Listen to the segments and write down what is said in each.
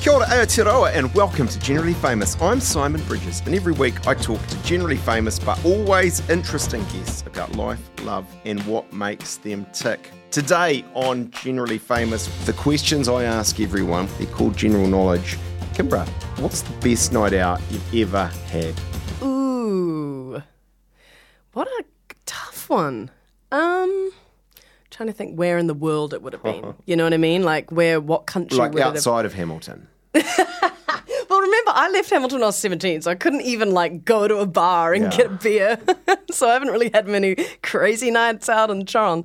Kia ora Aotearoa and welcome to Generally Famous. I'm Simon Bridges and every week I talk to generally famous but always interesting guests about life, love and what makes them tick. Today on Generally Famous, the questions I ask everyone, they're called general knowledge. Kimbra, what's the best night out you've ever had? Ooh, what a tough one. Um, trying to think where in the world it would have been. You know what I mean? Like where, what country? Like would it have- outside of Hamilton. Well, remember, I left Hamilton when I was 17, so I couldn't even like go to a bar and Yeah. get a beer. so I haven't really had many crazy nights out in Charon.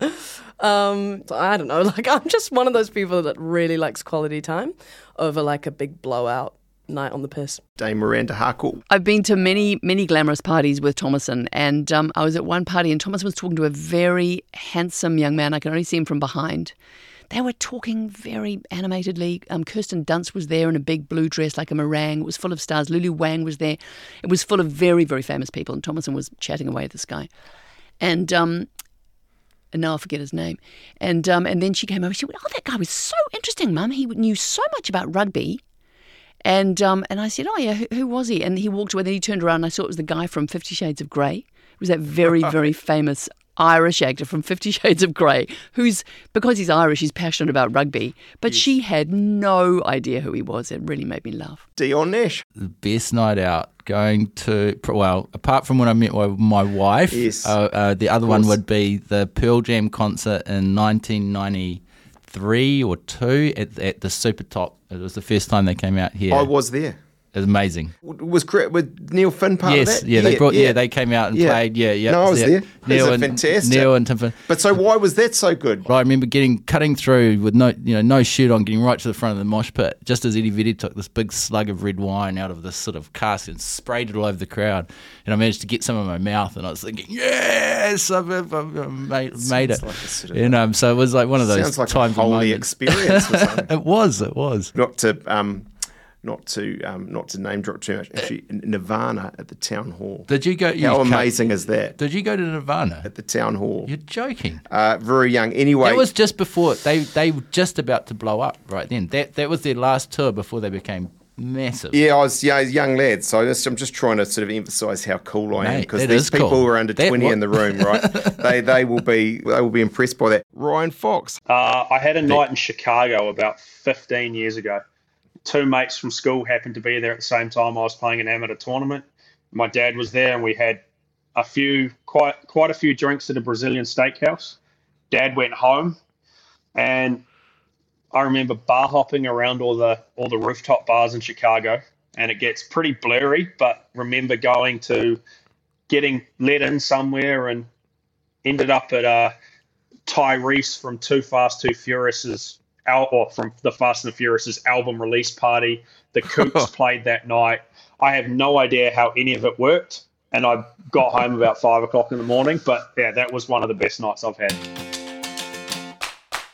Um, so I don't know. Like, I'm just one of those people that really likes quality time over like a big blowout night on the piss. Dame Miranda Harcourt. I've been to many, many glamorous parties with Thomasin, and um, I was at one party, and Thomasin was talking to a very handsome young man. I can only see him from behind. They were talking very animatedly. Um, Kirsten Dunst was there in a big blue dress, like a meringue. It was full of stars. Lulu Wang was there. It was full of very, very famous people, and Thomasin was chatting away at this guy. And um, and now I forget his name. And um, and then she came over. She went, "Oh, that guy was so interesting, Mum. He knew so much about rugby." And um, and I said, "Oh yeah, who, who was he?" And he walked away. Then he turned around, and I saw it was the guy from Fifty Shades of Grey. It was that very very famous Irish actor from Fifty Shades of Grey, who's because he's Irish, he's passionate about rugby. But she had no idea who he was. It really made me laugh. Dion Nash. the best night out going to well apart from when i met my, my wife Yes. uh, uh, the other one would be the pearl jam concert in 1993 or 2 at, at the Supertop it was the first time they came out here I was there. Was amazing Was with Neil Finn part yes of that? yeah, they brought yeah. they came out and Yeah. played yeah yeah No, I was yeah. there. neil and fantastic. neil and tim Finn. But so why was that so good? I remember getting cutting through with no you know no shirt on, getting right to the front of the mosh pit, just as Eddie Vedder took this big slug of red wine out of this sort of cask and sprayed it all over the crowd, and I managed to get some in my mouth, and I was thinking, yes, I've, I've, I've made, made it. like sort of- you know, so it was like one of those Sounds like times a holy experience or something. it was, it was. not to um, not to um, not to name drop too much. Actually, Nirvana at the town hall. Did you go? you How amazing is that? Did you go to Nirvana? At the town hall. You're joking. Uh, very young. Anyway, That was just before they they were just about to blow up right then. That that was their last tour before they became massive. yeah, I was yeah, a young lad. So I just, I'm just trying to sort of emphasise how cool I am because that these people cool. who are under That 20 wa- in the room, right? they they will be they will be impressed by that. Ryan Fox. Uh, I had a night in Chicago about 15 years ago. Two mates from school happened to be there at the same time I was playing an amateur tournament. My dad was there, and we had a few, quite quite a few drinks at a Brazilian steakhouse. Dad went home, and I remember bar hopping around all the all the rooftop bars in Chicago, and it gets pretty blurry. But remember going to getting let in somewhere and ended up at uh, Tyrese from Too Fast Too Furious's al- or from the Fast and the Furious's album release party. The Coops played that night. I have no idea how any of it worked, and I got home about five o'clock in the morning. But yeah, that was one of the best nights I've had.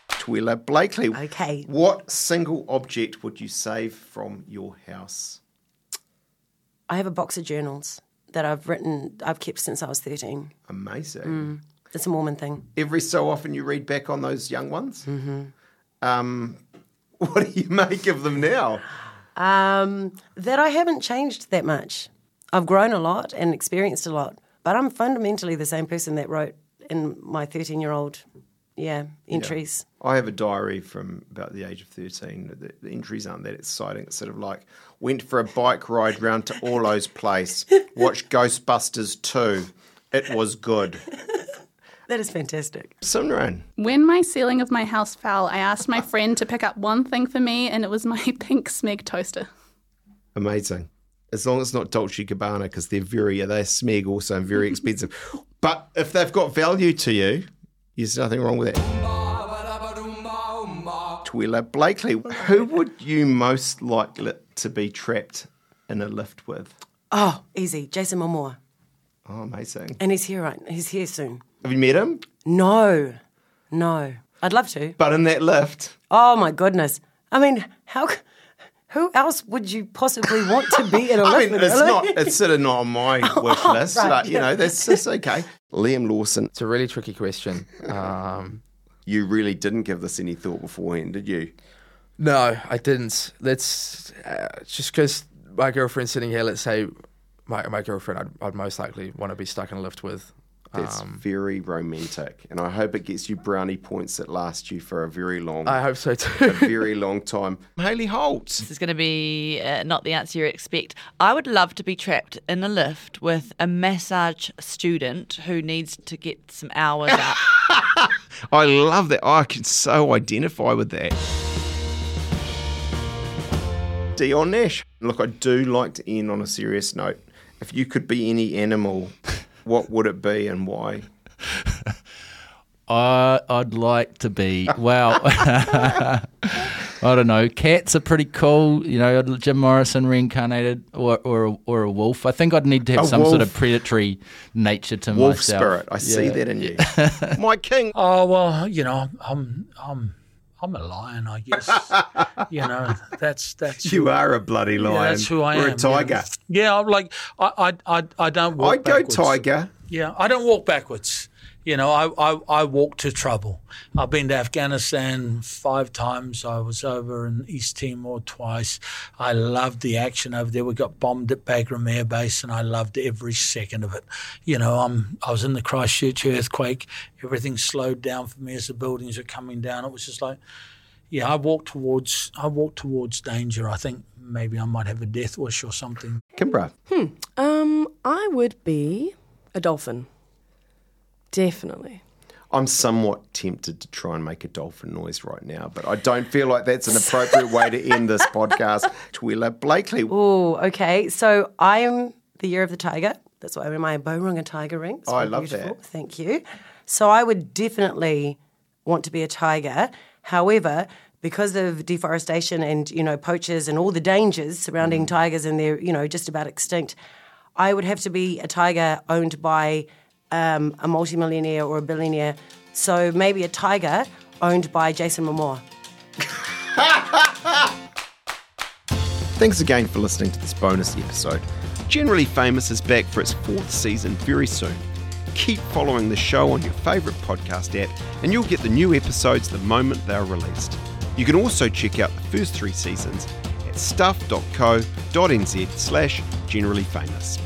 Twila Blakely. Okay. What single object would you save from your house? I have a box of journals that I've written, I've kept since I was 13. Amazing. It's a Mormon thing. Every so often you read back on those young ones. Mm-hmm. Um, what do you make of them now? Um, that I haven't changed that much. I've grown a lot and experienced a lot, but I'm fundamentally the same person that wrote in my 13 year old, yeah, entries. I have a diary from about the age of 13. The, the entries aren't that exciting. It's sort of like, went for a bike ride round to Orlo's place, watched Ghostbusters 2. It was good. That is fantastic. Simran, When my ceiling of my house fell, I asked my friend to pick up one thing for me, and it was my pink Smeg toaster. amazing. As long as it's not Dolce Gabbana, because they're very, they're smeg also and very expensive. but if they've got value to you, there's nothing wrong with it. Twila Blakely, who would you most like to be trapped in a lift with? Oh, easy. Jason Momoa. Oh, amazing. And he's here right He's here soon. Have you met him? No, no. I'd love to. But in that lift, Oh, my goodness. I mean, how. Who else would you possibly want to be in a lift mean, with? it's not, it's sort of not on my wish list, right, but you know, that's, that's okay. Liam Lawson, It's a really tricky question. Um, you really didn't give this any thought beforehand, did you? No, I didn't. Let's uh, just because my girlfriend's sitting here. Let's say my my girlfriend, I'd, I'd most likely want to be stuck in a lift with. That's Um, very romantic, and I hope it gets you brownie points that last you for a very long, I hope so a too. very long time. Hayley Holt. This is going to be uh, not the answer you expect. I would love to be trapped in a lift with a massage student who needs to get some hours up. I love that. I can so identify with that. Dion Nash. Look, I do like to end on a serious note. If you could be any animal, what would it be and why? I I'd like to be well. I don't know. Cats are pretty cool. You know, Jim Morrison reincarnated, or or a, or a wolf. I think I'd need to have A some sort of predatory nature to Wolf myself. spirit. I see that in you. My king. Oh well, you know, I'm I'm I'm a lion, I guess. you know, that's that's You who- are a bloody lion. Yeah, that's who I or am. a tiger. Yeah, yeah I'm like I I I, I don't walk. I go backwards. tiger. Yeah, I don't walk backwards. You know, I, I, I walk to trouble. I've been to Afghanistan five times. I was over in East Timor twice. I loved the action over there. We got bombed at Bagram Air Base, and I loved every second of it. You know, I'm, I was in the Christchurch earthquake. Everything slowed down for me as the buildings were coming down. It was just like, yeah, I walk towards I walk towards danger. I think maybe I might have a death wish or something. Kimbra. Hmm. Um, I would be a dolphin. Definitely. I'm somewhat tempted to try and make a dolphin noise right now, but I don't feel like that's an appropriate way to end this podcast. Twila Blakely. Oh, okay. So I am the year of the tiger. That's why I wear my Boh Runga tiger ring. It's Oh, I love beautiful. that. Thank you. So I would definitely want to be a tiger. However, because of deforestation and you know poachers and all the dangers Mm. surrounding tigers and they're you know just about extinct, I would have to be a tiger owned by um, a multimillionaire or a billionaire. So maybe a tiger owned by Jason Momoa. Thanks again for listening to this bonus episode. Generally Famous is back for its fourth season very soon. Keep following the show on your favourite podcast app, and you'll get the new episodes the moment they are released. You can also check out the first three seasons at stuff.co.nz slash generally famous.